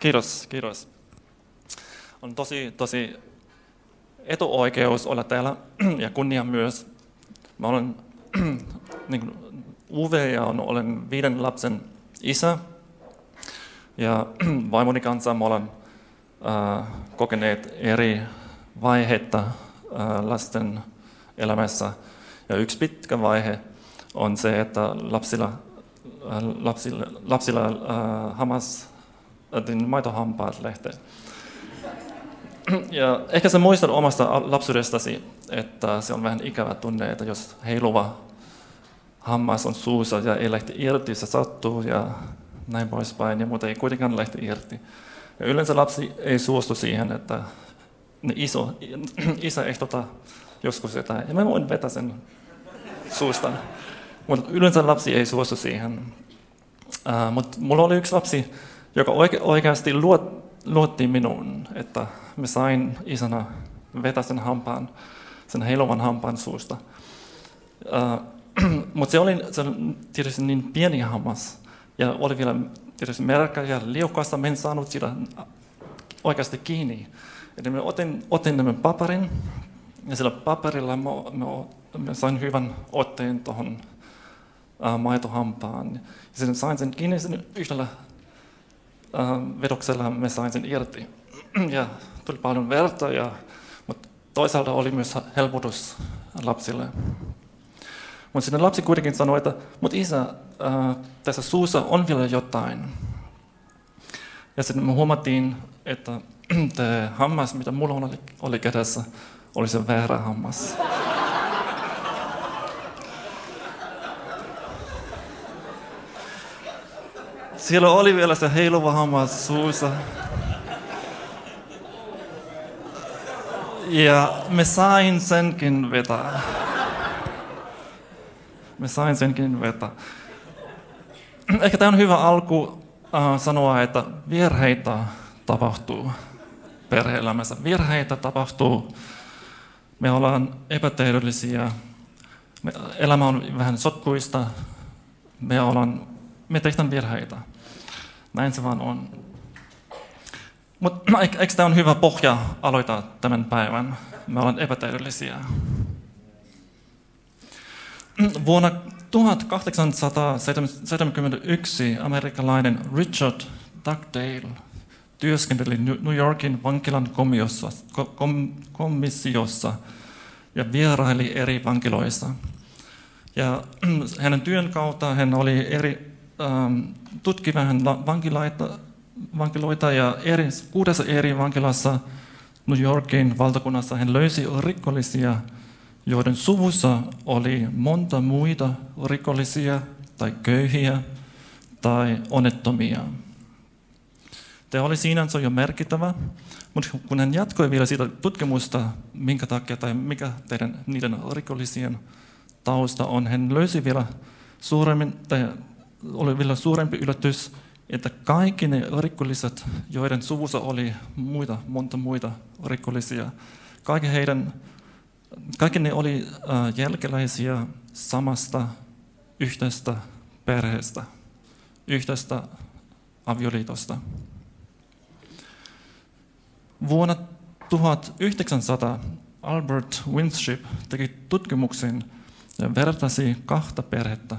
Kiitos, kiitos. On tosi, tosi etuoikeus olla täällä ja kunnia myös. Mä olen niin kuin Uwe ja olen viiden lapsen isä. Ja vaimoni kanssa me olen äh, kokeneet eri vaiheita äh, lasten elämässä. Ja yksi pitkä vaihe on se, että lapsilla, äh, lapsilla, lapsilla äh, hamas, äh, maitohampaat lähtee. Ja ehkä sä muistat omasta lapsuudestasi, että se on vähän ikävä tunne, että jos heiluva hammas on suussa ja ei lähti irti, se sattuu ja näin poispäin, ja mutta ei kuitenkaan lähti irti. Ja yleensä lapsi ei suostu siihen, että iso, isä ehtota joskus jotain, ja mä voin vetää sen suusta. Mutta yleensä lapsi ei suostu siihen. Uh, Mutta mulla oli yksi lapsi, joka oike, oikeasti luot, luotti minuun, että mä sain isänä vetää sen hampaan, sen heiluvan hampaan suusta. Uh, Mutta se oli, se oli tietysti niin pieni hammas, ja oli vielä tietysti märkä ja liukasta, mä en saanut sitä oikeasti kiinni. Eli mä otin, otin tämän paperin, ja sillä paperilla mä, mä, mä sain hyvän otteen tuohon uh, maitohampaan. Ja sitten sain sen kiinni sen yhdellä vedoksella, mä sain sen irti. ja tuli paljon verta, ja, mutta toisaalta oli myös helpotus lapsille. Mutta sitten lapsi kuitenkin sanoi, että mutta isä, äh, tässä suussa on vielä jotain. Ja sitten me huomattiin, että tämä hammas, mitä mulla oli, oli kädessä, oli se väärä hammas. Siellä oli vielä se heiluva hammas suussa. Ja me sain senkin vetää. Me sain senkin vetää. Ehkä tämä on hyvä alku uh, sanoa, että virheitä tapahtuu perhe-elämässä. Virheitä tapahtuu. Me ollaan epätäydellisiä. Me, elämä on vähän sotkuista. Me, ollaan, me tehdään virheitä. Näin se vaan on. Mutta eikö tämä on hyvä pohja aloittaa tämän päivän? Me ollaan epätäydellisiä. Vuonna 1871 amerikkalainen Richard Dugdale työskenteli New Yorkin vankilan komissiossa ja vieraili eri vankiloissa. Ja hänen työn kautta hän oli eri, tutki vähän vankiloita, vankiloita ja eri, kuudessa eri vankilassa New Yorkin valtakunnassa hän löysi rikollisia joiden suvussa oli monta muita rikollisia tai köyhiä tai onnettomia. Tämä oli sinänsä jo merkittävä, mutta kun hän jatkoi vielä siitä tutkimusta, minkä takia tai mikä teidän niiden rikollisien tausta on, hän löysi vielä suuremmin, tai oli vielä suurempi yllätys, että kaikki ne rikolliset, joiden suvussa oli muita, monta muita rikollisia, kaikki heidän kaikki ne oli jälkeläisiä samasta yhteistä perheestä, yhteistä avioliitosta. Vuonna 1900 Albert Winship teki tutkimuksen ja vertasi kahta perhettä.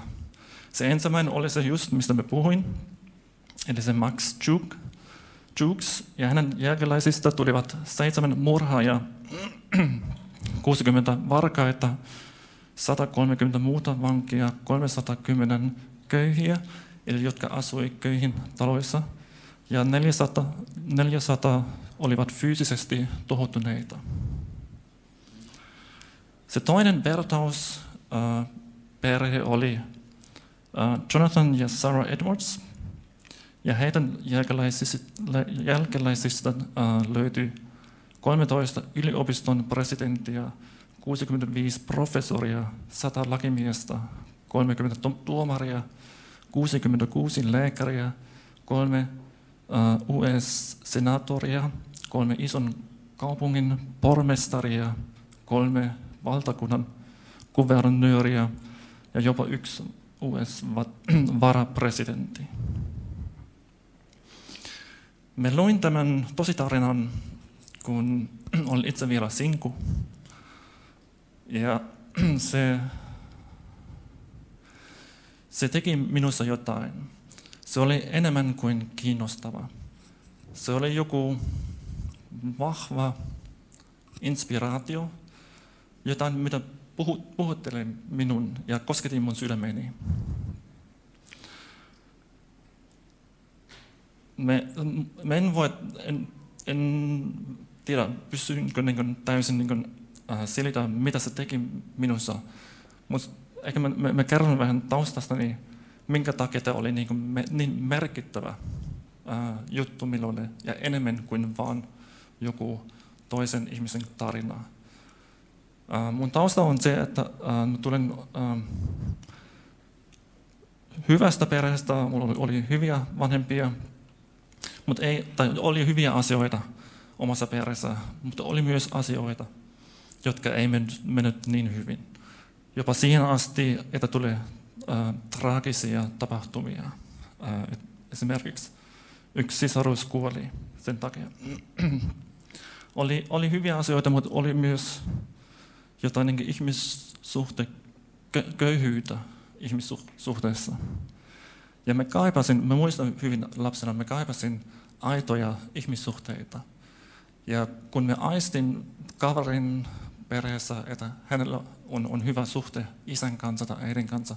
Se ensimmäinen oli se just, mistä me puhuin, eli se Max Juk, Jukes, ja hänen jälkeläisistä tulivat seitsemän murhaajaa 60 varkaita, 130 muuta vankia, 310 köyhiä, eli jotka asui köyhin taloissa, ja 400, 400 olivat fyysisesti tuhoutuneita. Se toinen vertaus äh, perhe oli Jonathan ja Sarah Edwards, ja heidän jälkeläisistä, jälkeläisistä äh, löytyi 13 yliopiston presidenttiä, 65 professoria, 100 lakimiestä, 30 tuomaria, 66 lääkäriä, kolme US-senatoria, kolme ison kaupungin pormestaria, kolme valtakunnan kuvernööriä ja jopa yksi US-varapresidentti. Me luin tämän tositarinan, kun olin itse vielä sinku. Ja se, se teki minussa jotain. Se oli enemmän kuin kiinnostava. Se oli joku vahva inspiraatio, jotain, mitä puhutteli minun ja kosketti mun sydämeni. Me, me en voi, en, en tiedä, pystyinkö niin täysin niin äh, selitä, mitä se teki minussa. Mutta ehkä mä, mä, mä kerron vähän taustasta, niin minkä takia tämä oli niin, me, niin merkittävä äh, juttu minulle ja enemmän kuin vain joku toisen ihmisen tarina. Äh, mun tausta on se, että äh, tulen äh, hyvästä perheestä, mulla oli, oli hyviä vanhempia, mutta ei, tai oli hyviä asioita omassa perheessä, mutta oli myös asioita, jotka ei mennyt, mennyt niin hyvin. Jopa siihen asti, että tuli äh, traagisia tapahtumia. Äh, esimerkiksi yksi sisarus kuoli sen takia. oli, oli hyviä asioita, mutta oli myös jotain niin ihmissuhte, köyhyyttä ihmissuhteessa. Ja me kaipasin, mä muistan hyvin lapsena, me kaipasin aitoja ihmissuhteita. Ja kun me aistin kaverin perheessä, että hänellä on, on hyvä suhte isän kanssa tai äidin kanssa,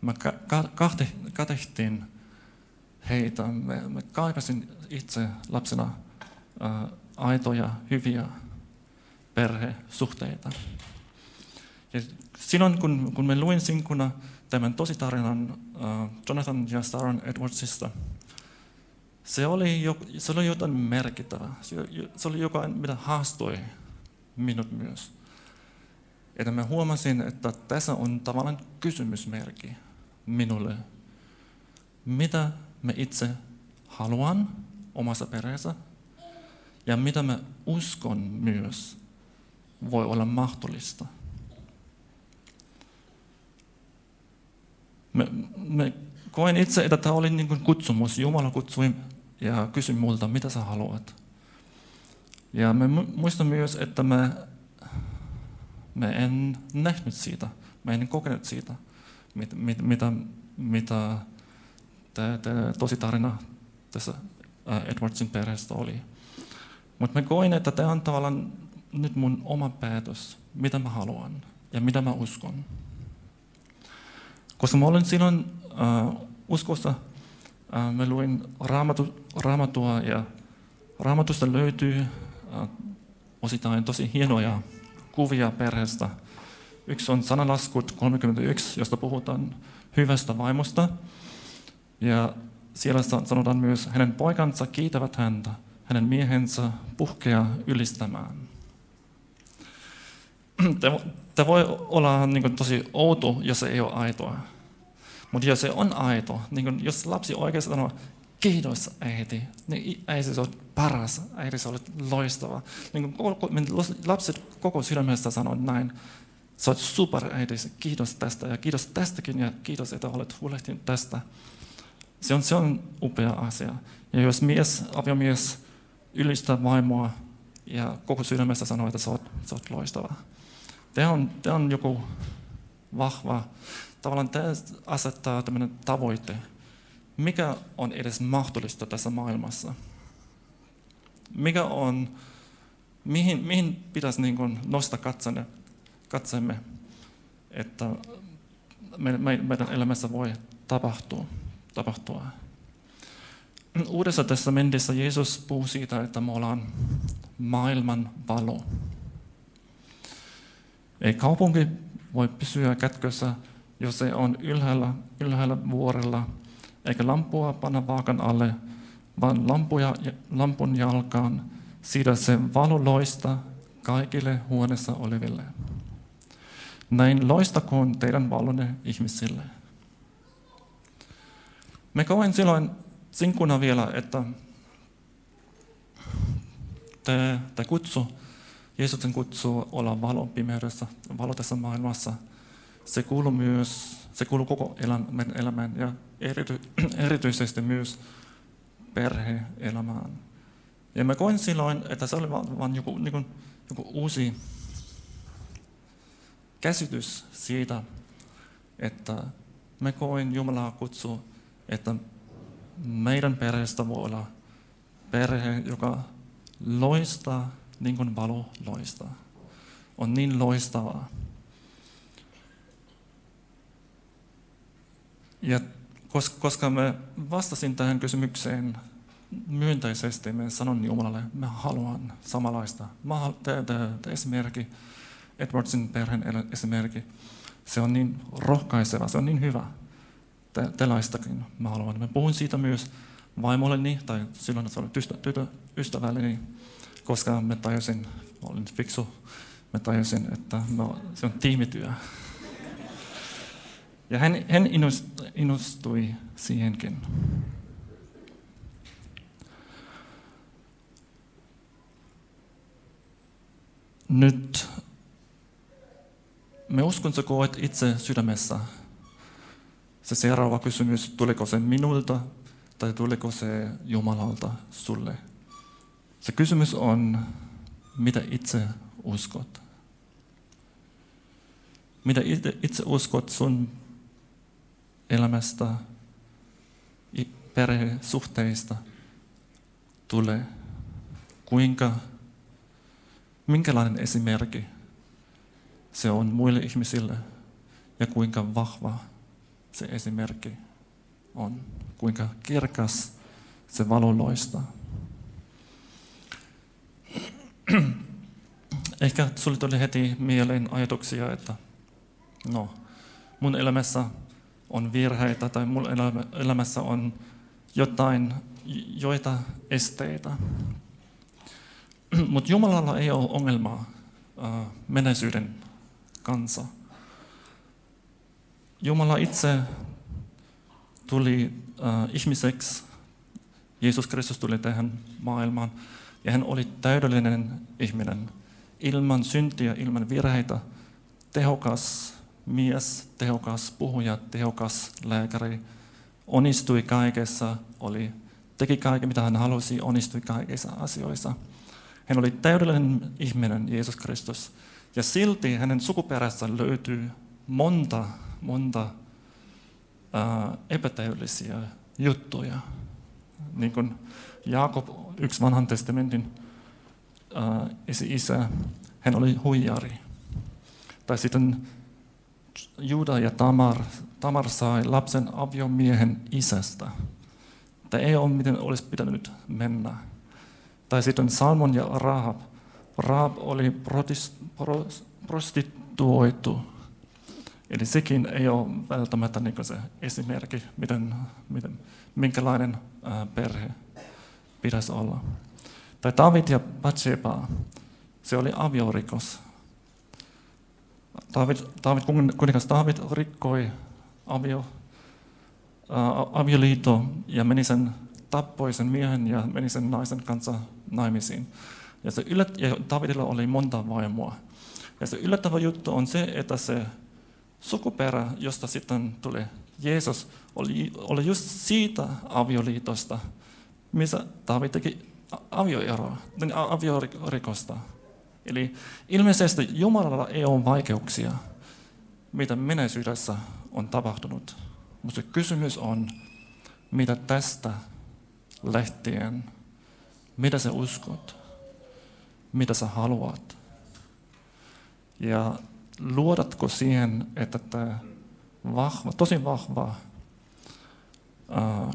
mä ka- katehtiin heitä. Me, me kaipasin itse lapsena ää, aitoja, hyviä perhesuhteita. Ja silloin, kun, kun me luin sinkuna tämän tositarinan uh, Jonathan ja Sharon Edwardsista, se oli, jo, se oli jotain merkittävää. Se, se oli jotain, mitä haastoi minut myös. Että mä huomasin, että tässä on tavallaan kysymysmerkki minulle. Mitä me itse haluan omassa perheessä ja mitä mä uskon myös voi olla mahdollista. Me, me koen itse, että tämä oli niin kuin kutsumus. Jumala kutsui ja kysyi multa, mitä sä haluat. Ja me muistan myös, että me, me en nähnyt siitä, me en kokenut siitä, mit, mit, mitä, mitä tämä tosi tarina tässä Edwardsin perheestä oli. Mutta mä koin, että tämä on tavallaan nyt mun oma päätös, mitä mä haluan ja mitä mä uskon. Koska mä olin silloin äh, uskossa, äh, mä luin raamatu, raamatua ja raamatusta löytyy äh, osittain tosi hienoja kuvia perheestä. Yksi on sanalaskut 31, josta puhutaan hyvästä vaimosta. Ja siellä sanotaan myös, hänen poikansa kiitävät häntä, hänen miehensä puhkea ylistämään. Tämä voi olla niin kuin, tosi outo, jos se ei ole aitoa. Mutta jos se on aito, niin kuin, jos lapsi oikeasti sanoo, kiitos äiti, niin äiti, on paras, äiti, se olet loistava. Niin kuin, lapset koko sydämestä sanoo näin, sä super äiti, kiitos tästä ja kiitos tästäkin ja kiitos, että olet huolehtinut tästä. Se on, se on upea asia. Ja jos mies, aviomies ylistää vaimoa ja koko sydämestä sanoo, että sä oot, sä oot loistava. Tämä on, tämä on joku vahva, tavallaan tämä asettaa tämmöinen tavoite. Mikä on edes mahdollista tässä maailmassa? Mikä on, mihin, mihin pitäisi niin kuin nostaa katsenne, katseemme, että me, me, meidän elämässä voi tapahtua. tapahtua. Uudessa testamentissa Jeesus puhuu siitä, että me ollaan maailman valo. Ei kaupunki voi pysyä kätkössä, jos se on ylhäällä, ylhäällä vuorella, eikä lampua panna vaakan alle, vaan lampuja, lampun jalkaan, siitä se valo loista kaikille huoneessa oleville. Näin loistakoon teidän valonne ihmisille. Me koen silloin sinkuna vielä, että tämä kutsu Jeesuksen kutsuu olla valon pimeydessä, valo tässä maailmassa. Se kuuluu myös, se kuuluu koko elämän, elämään ja erity, erityisesti myös perhe-elämään. Ja mä koin silloin, että se oli vaan joku, niin kuin, joku uusi käsitys siitä, että me koin Jumalaa kutsua, että meidän perheestä voi olla perhe, joka loistaa niin kuin valo loistaa. On niin loistavaa. Ja koska me vastasin tähän kysymykseen myönteisesti, me sanon Jumalalle, mä haluan samanlaista. Mä haluan, esimerkki, Edwardsin perheen esimerkki, se on niin rohkaiseva, se on niin hyvä. Telaistakin mä haluan. Mä puhun siitä myös vaimolleni, tai silloin se oli tytö, ystävälleni, koska mä tajusin, olin fiksu, mä tajusin, että no, se on tiimityö. Ja hän, hän innostui siihenkin. Nyt me uskon, sä koet itse sydämessä. Se seuraava kysymys, tuliko se minulta tai tuliko se Jumalalta sulle? Se kysymys on, mitä itse uskot? Mitä itse uskot sun elämästä, perhesuhteista tulee? Kuinka, minkälainen esimerkki se on muille ihmisille ja kuinka vahva se esimerkki on, kuinka kirkas se valo loistaa. Ehkä sulle tuli heti mieleen ajatuksia, että no, mun elämässä on virheitä tai mun elämässä on jotain, joita esteitä. Mutta Jumalalla ei ole ongelmaa menneisyyden kanssa. Jumala itse tuli ihmiseksi, Jeesus Kristus tuli tähän maailmaan, ja hän oli täydellinen ihminen, ilman syntiä, ilman virheitä, tehokas mies, tehokas puhuja, tehokas lääkäri, onnistui kaikessa, oli, teki kaiken mitä hän halusi, onnistui kaikissa asioissa. Hän oli täydellinen ihminen, Jeesus Kristus. Ja silti hänen sukuperässä löytyy monta, monta ää, epätäydellisiä juttuja. Niin kuin Jaakob, yksi vanhan testamentin ää, esi-isä, hän oli huijari. Tai sitten Juda ja Tamar, Tamar sai lapsen aviomiehen isästä. Tämä ei ole miten olisi pitänyt mennä. Tai sitten Salmon ja Rahab. Rahab oli prostituoitu. Eli sekin ei ole välttämättä niin se esimerkki, miten, miten, minkälainen perhe pitäisi olla. Tai David ja Bathsheba, se oli aviorikos. David, David, kuningas David rikkoi avio, avioliitto ja meni sen, tappoi sen miehen ja meni sen naisen kanssa naimisiin. Ja, se yllät, ja Davidilla oli monta vaimoa. Ja se yllättävä juttu on se, että se sukuperä, josta sitten tuli Jeesus, oli, oli just siitä avioliitosta, missä David teki avioeroa, aviorikosta. Eli ilmeisesti Jumalalla ei ole vaikeuksia, mitä menneisyydessä on tapahtunut. Mutta kysymys on, mitä tästä lähtien, mitä sä uskot, mitä sä haluat. Ja luodatko siihen, että tämä vahva, tosi vahva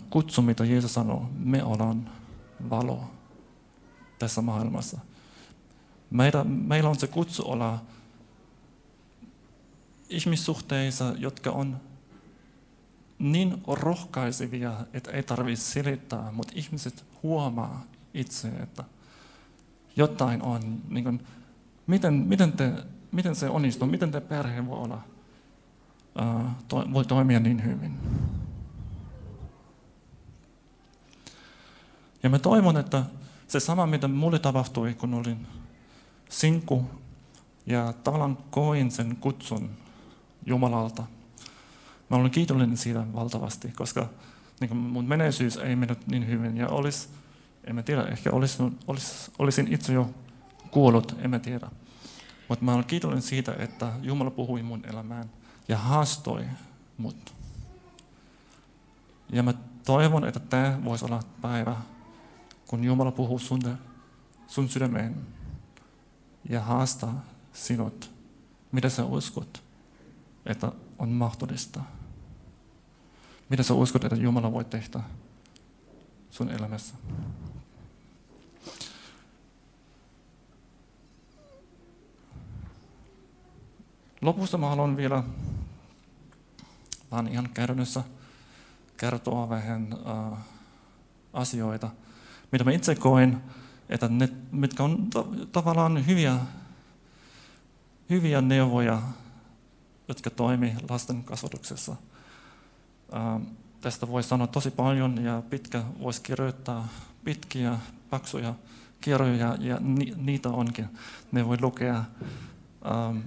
kutsu, mitä Jeesus sanoo, me ollaan valo tässä maailmassa. Meillä, meillä on se kutsu olla ihmissuhteissa, jotka on niin rohkaisevia, että ei tarvitse selittää, mutta ihmiset huomaa itse, että jotain on. Niin kuin, miten, miten, te, miten se onnistuu, miten te perhe voi, olla, uh, to, voi toimia niin hyvin. Ja mä toivon, että se sama, mitä mulle tapahtui, kun olin sinku ja tavallaan koin sen kutsun Jumalalta. Mä olen kiitollinen siitä valtavasti, koska niin mun meneisyys ei mennyt niin hyvin ja olisi En tiedä, ehkä olisin, olis, olisin itse jo kuollut, en tiedä. Mutta mä olen kiitollinen siitä, että Jumala puhui mun elämään ja haastoi mut. Ja mä toivon, että tämä voisi olla päivä, kun Jumala puhuu sun, sun sydämeen ja haastaa sinut, mitä sä uskot, että on mahdollista. Mitä sä uskot, että Jumala voi tehdä sun elämässä. Lopussa mä haluan vielä vaan ihan käytännössä kertoa vähän uh, asioita, mitä mä itse koen, että ne, mitkä on to, tavallaan hyviä, hyviä neuvoja, jotka toimii lasten kasvatuksessa. Uh, tästä voi sanoa tosi paljon ja pitkä voisi kirjoittaa pitkiä, paksuja kirjoja ja ni, niitä onkin. Ne voi lukea. Um,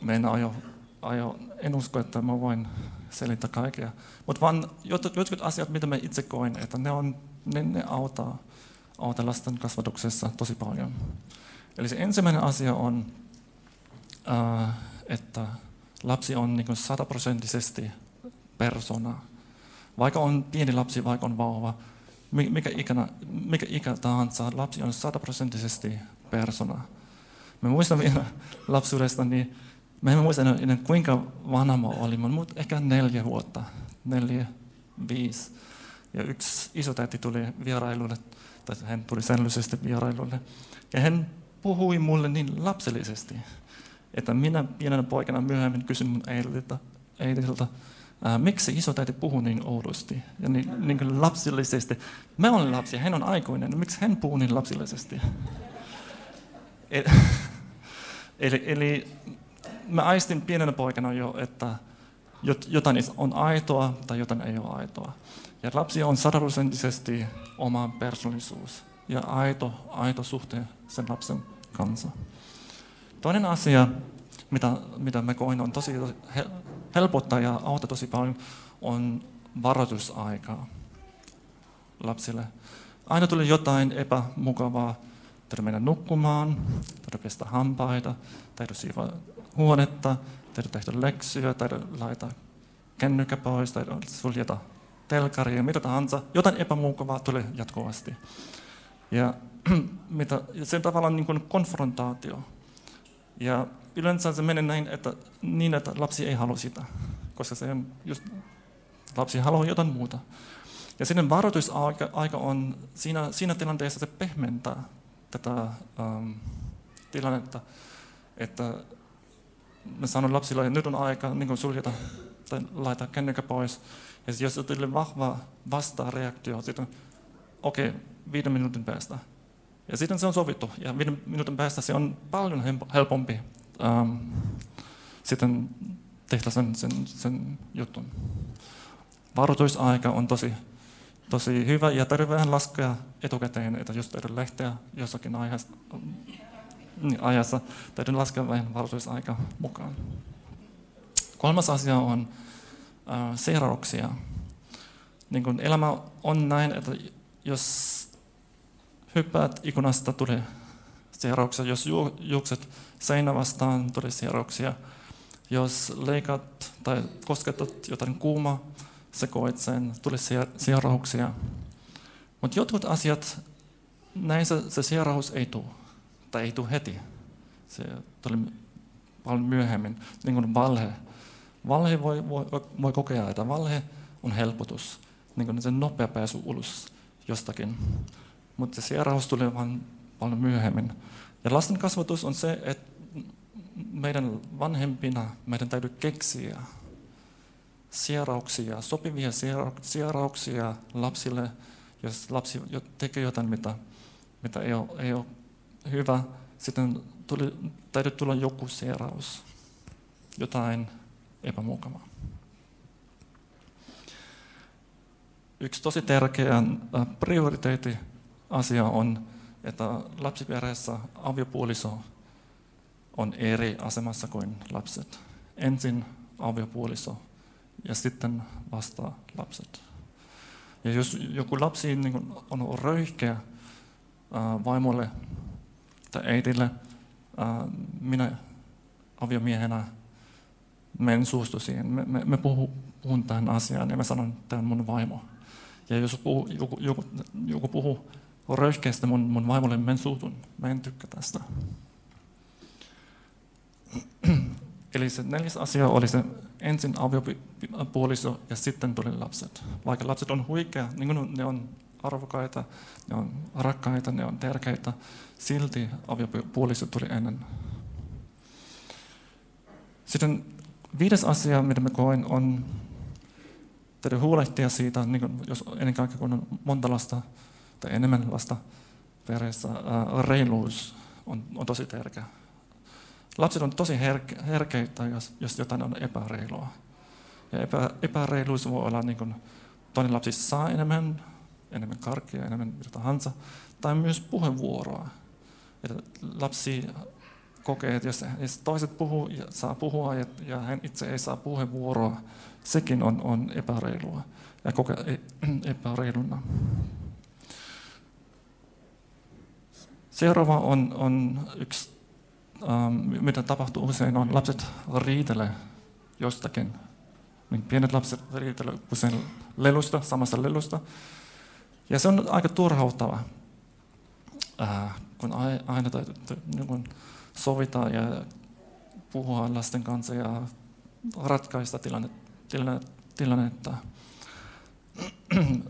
mä en aio, aio, en usko, että mä voin selittää kaikkea. Mutta vaan jotkut, jotkut asiat, mitä mä itse koen, että ne, on, ne, ne auttaa, auttaa lasten kasvatuksessa tosi paljon. Eli se ensimmäinen asia on, äh, että lapsi on niin sataprosenttisesti persona. Vaikka on pieni lapsi, vaikka on vauva, mikä, ikänä, mikä ikä tahansa, lapsi on sataprosenttisesti persona. Mä muistan vielä lapsuudesta, niin Mä en muista enää kuinka vanha mä olin, mutta ehkä neljä vuotta, neljä, viisi. Ja yksi isotäiti tuli vierailulle, tai hän tuli säännöllisesti vierailulle. Ja hän puhui mulle niin lapsellisesti, että minä pienenä poikana myöhemmin kysyin mun äidiltä, äidiltä ää, miksi isotäiti puhuu niin oudosti ja niin, niin kuin lapsellisesti. Mä olen lapsi, hän on aikuinen, niin miksi hän puhuu niin lapsellisesti? eli, eli mä aistin pienenä poikana jo, että jotain on aitoa tai jotain ei ole aitoa. Ja lapsi on sataprosenttisesti oma persoonallisuus ja aito, aito suhte sen lapsen kanssa. Toinen asia, mitä, mitä mä koin on tosi, tosi helpottaa ja auttaa tosi paljon, on varoitusaika lapsille. Aina tuli jotain epämukavaa, täytyy mennä nukkumaan, täytyy pestä hampaita, täytyy siivaa huonetta, täytyy tehdä leksyä, täytyy laittaa kännykkä pois, täytyy suljeta telkaria, mitä tahansa. Jotain epämukavaa tulee jatkuvasti. Ja mitä, se on tavallaan niin kuin konfrontaatio. Ja yleensä se menee näin, että, niin, että lapsi ei halua sitä, koska se on just, lapsi haluaa jotain muuta. Ja sitten varoitusaika aika on siinä, siinä tilanteessa se pehmentää tätä um, tilannetta, että mä sanon lapsille, että nyt on aika niin suljeta tai laittaa kännykkä pois. Ja jos tulee vahva vastareaktio, sitten okei, okay, viiden minuutin päästä. Ja sitten se on sovittu. Ja viiden minuutin päästä se on paljon helpompi ähm, sitten tehdä sen, sen, sen jutun. Varoitusaika on tosi, tosi hyvä ja täytyy vähän laskea etukäteen, että jos täytyy lähteä jossakin aiheessa, niin, ajassa. Täytyy laskea vähän varoitusaika mukaan. Kolmas asia on äh, seurauksia. Niin kun elämä on näin, että jos hyppäät ikkunasta, tulee seurauksia. Jos ju- juokset seinä vastaan, tulee seurauksia. Jos leikat tai kosketat jotain kuuma, sekoit sen, tulee seurauksia. Mutta jotkut asiat, näissä se seuraus ei tule tai ei tule heti. Se tuli paljon myöhemmin, niin kuin valhe. Valhe voi, voi, voi kokea, että valhe on helpotus, niin kuin se nopea pääsy ulos jostakin. Mutta se sieraus tulee vain paljon myöhemmin. Ja lasten kasvatus on se, että meidän vanhempina meidän täytyy keksiä sierauksia, sopivia sierauksia lapsille, jos lapsi tekee jotain, mitä, mitä ei, ole, ei ole hyvä, sitten tuli, täytyy tulla joku seuraus, jotain epämukavaa. Yksi tosi tärkeä äh, prioriteetti asia on, että lapsiperheessä aviopuoliso on eri asemassa kuin lapset. Ensin aviopuoliso ja sitten vasta lapset. Ja jos joku lapsi niin on röyhkeä, vaimolle tai äitille, minä aviomiehenä men suostu siihen. Me, me, me puhu, puhun tähän asiaan ja mä sanon, että tämä on mun vaimo. Ja jos puhu, joku, joku, joku puhuu röyhkeästi mun, mun vaimolle, mä en suutun. Mä en tykkää tästä. Eli se neljäs asia oli se ensin aviopuoliso ja sitten tuli lapset. Vaikka lapset on huikea, niin kuin ne on arvokkaita, ne on rakkaita, ne on tärkeitä, silti aviopuoliso tuli ennen. Sitten viides asia, mitä mä koen, on täytyy huolehtia siitä, niin kuin, jos ennen kaikkea kun on monta lasta tai enemmän lasta perheessä, ää, reiluus on, on tosi tärkeä. Lapset on tosi herke, herkeitä, jos, jos jotain on epäreilua. Ja epä, epäreiluus voi olla niin kuin, toinen lapsi saa enemmän, enemmän karkia, enemmän mitä tahansa, tai myös puheenvuoroa. Että lapsi kokee, että jos, jos toiset puhuu saa puhua ja, ja hän itse ei saa puheenvuoroa, sekin on, on epäreilua ja kokee epäreiluna. Seuraava on, on yksi, ähm, mitä tapahtuu usein, on lapset riitelee jostakin. Niin pienet lapset riitelee usein lelusta, samasta lelusta. Ja se on aika turhauttava, äh, kun aina täytyy niin sovitaan ja puhua lasten kanssa ja ratkaista tilanne, tilanne, tilannetta.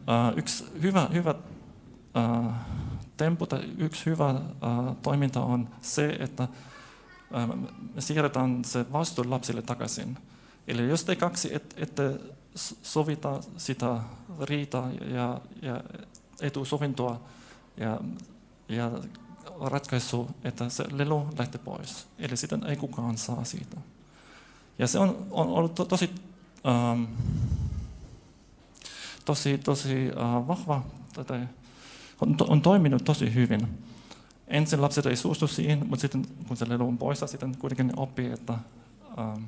Äh, yksi hyvä, hyvä uh, tempo tai yksi hyvä uh, toiminta on se, että uh, me siirretään se vastuu lapsille takaisin. Eli jos te kaksi et, ette sovita sitä riitaa ja, ja etusovintoa ja, ja ratkaisu, että se lelu lähtee pois. Eli sitten ei kukaan saa siitä. Ja se on, on ollut to, tosi, ähm, tosi, tosi äh, vahva, tai on, to, on toiminut tosi hyvin. Ensin lapset ei suostu siihen, mutta sitten kun se lelu on poissa, sitten kuitenkin oppii, että, ähm,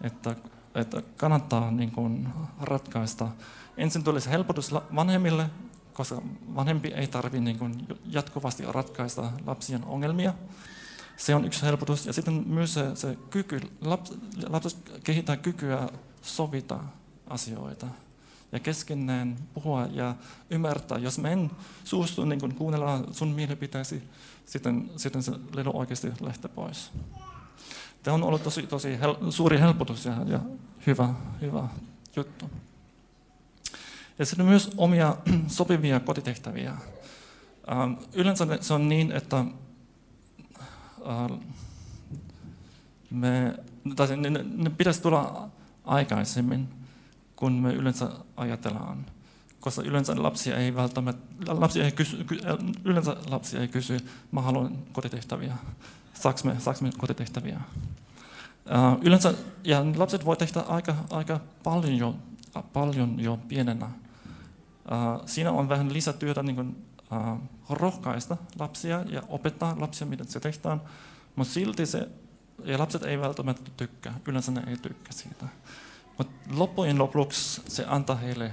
että, että kannattaa niin kuin, ratkaista. Ensin tulisi helpotus vanhemmille, koska vanhempi ei tarvitse niin jatkuvasti ratkaista lapsien ongelmia. Se on yksi helpotus. Ja sitten myös se, se kyky, laps, lapset kehittää kykyä sovita asioita ja keskenään puhua ja ymmärtää. Jos me en suostu niin kuunnella sun mielipiteesi, sitten, sitten se lelu oikeasti lähtee pois. Tämä on ollut tosi, tosi hel, suuri helpotus ja, ja hyvä, hyvä juttu. Ja sitten myös omia sopivia kotitehtäviä. Ähm, yleensä se on niin, että äh, me, tai ne, ne pitäisi tulla aikaisemmin, kun me yleensä ajatellaan. Koska yleensä lapsia ei välttämättä, lapsi ei kysy, yleensä lapsi ei kysy, mä haluan kotitehtäviä. Saaks me, saaks me kotitehtäviä? Äh, yleensä, ja lapset voi tehdä aika, aika paljon jo, paljon jo pienenä. Äh, siinä on vähän lisätyötä niin kuin, äh, rohkaista lapsia ja opettaa lapsia, miten se tehdään, mutta silti se, ja lapset ei välttämättä tykkää, yleensä ne ei tykkää siitä. Mutta loppujen lopuksi se antaa heille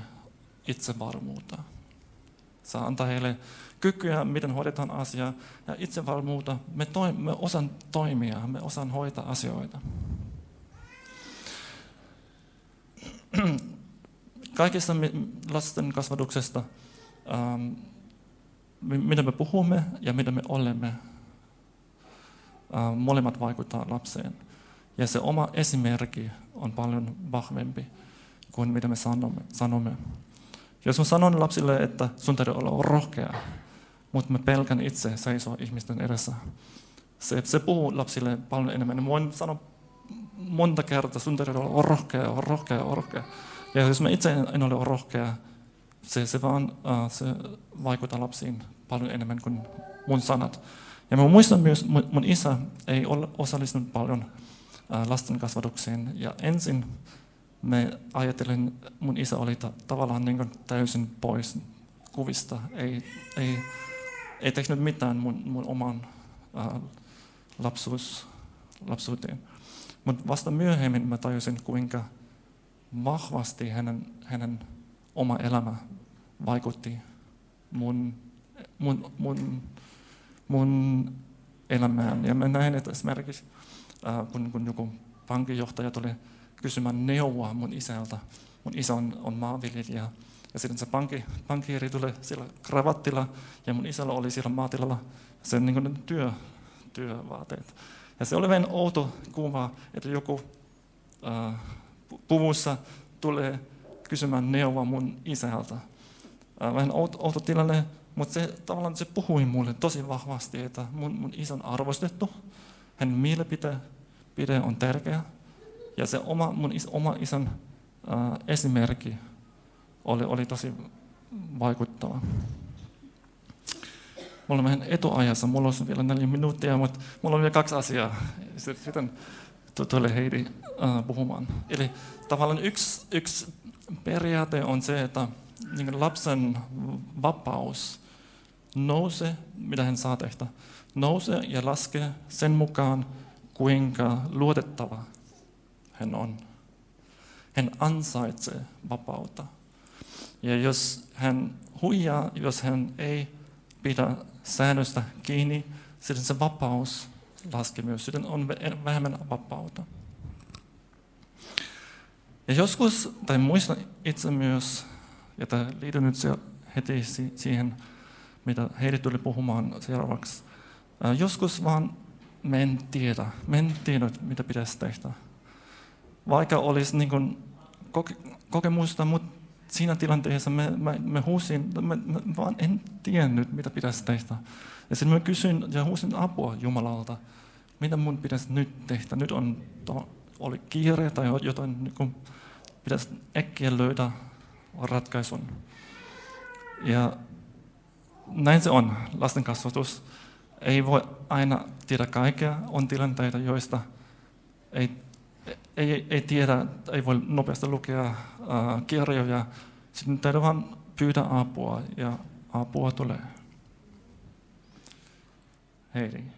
itsevarmuutta. Se antaa heille kykyä, miten hoidetaan asiaa, ja itsevarmuutta. Me, toi, me osaan toimia, me osaan hoitaa asioita kaikesta lasten kasvatuksesta, ähm, mitä me puhumme ja mitä me olemme, ähm, molemmat vaikuttaa lapseen. Ja se oma esimerkki on paljon vahvempi kuin mitä me sanomme. sanomme. Jos mä sanon lapsille, että sun täytyy olla rohkea, mutta mä pelkän itse seisoa ihmisten edessä, se, se puhuu lapsille paljon enemmän. Mä voin sanoa monta kertaa, sun täytyy olla rohkea, rohkea, rohkea. Ja jos mä itse en ole rohkea, se, se vaan uh, se vaikuttaa lapsiin paljon enemmän kuin mun sanat. Ja mä muistan myös, mun, mun isä ei ole osallistunut paljon uh, lasten kasvatukseen. Ja ensin me ajattelin, mun isä oli ta- tavallaan niin kuin täysin pois kuvista. Ei, ei, ei tehnyt mitään mun, mun oman uh, lapsuus, lapsuuteen. Mutta vasta myöhemmin mä tajusin, kuinka vahvasti hänen, hänen oma elämä vaikutti mun mun, mun, mun elämään. Ja mä näin, että esimerkiksi äh, kun, kun joku pankinjohtaja tuli kysymään neuvoa mun isältä, mun isä on, on maanviljelijä, ja sitten se pankki, pankkiiri tuli sillä kravattilla, ja mun isällä oli siellä maatilalla sen niin työ, työvaateet. Ja se oli vähän outo kuva, että joku äh, puvussa tulee kysymään neuvoa mun isältä. Äh, vähän outo, tilanne, mutta se, tavallaan se puhui mulle tosi vahvasti, että mun, mun isä on arvostettu, hänen mielipide pide on tärkeä, ja se oma, mun is, oma isän äh, esimerkki oli, oli tosi vaikuttava. Me olemme vähän etuajassa, mulla olisi vielä neljä minuuttia, mutta mulla on vielä kaksi asiaa. Sitten tulee Heidi äh, puhumaan. Eli tavallaan yksi, yksi periaate on se, että niin lapsen vapaus nousee, mitä hän saa tehdä, nousee ja laskee sen mukaan, kuinka luotettava hän on. Hän ansaitsee vapautta. Ja jos hän huijaa, jos hän ei pidä säännöstä kiinni, sitten se vapaus Sitten on vähemmän vapautta. Ja joskus, tai muistan itse myös, ja tämä liittyy nyt heti siihen, mitä Heidi tuli puhumaan seuraavaksi. Joskus vaan me en tiedä, me en tiedä, mitä pitäisi tehdä. Vaikka olisi niin kokemusta, mutta siinä tilanteessa me, me, me huusin, me, me vaan en tiennyt, mitä pitäisi tehdä. Ja sitten mä kysyin ja huusin apua Jumalalta, mitä mun pitäisi nyt tehdä. Nyt on, oli kiire tai jotain, niin kuin, pitäisi äkkiä löydä ratkaisun. Ja näin se on, lasten kasvatus. Ei voi aina tiedä kaikkea. On tilanteita, joista ei, ei, ei tiedä, ei voi nopeasti lukea äh, kirjoja. Sitten täytyy vain pyytää apua ja apua tulee. Heidi.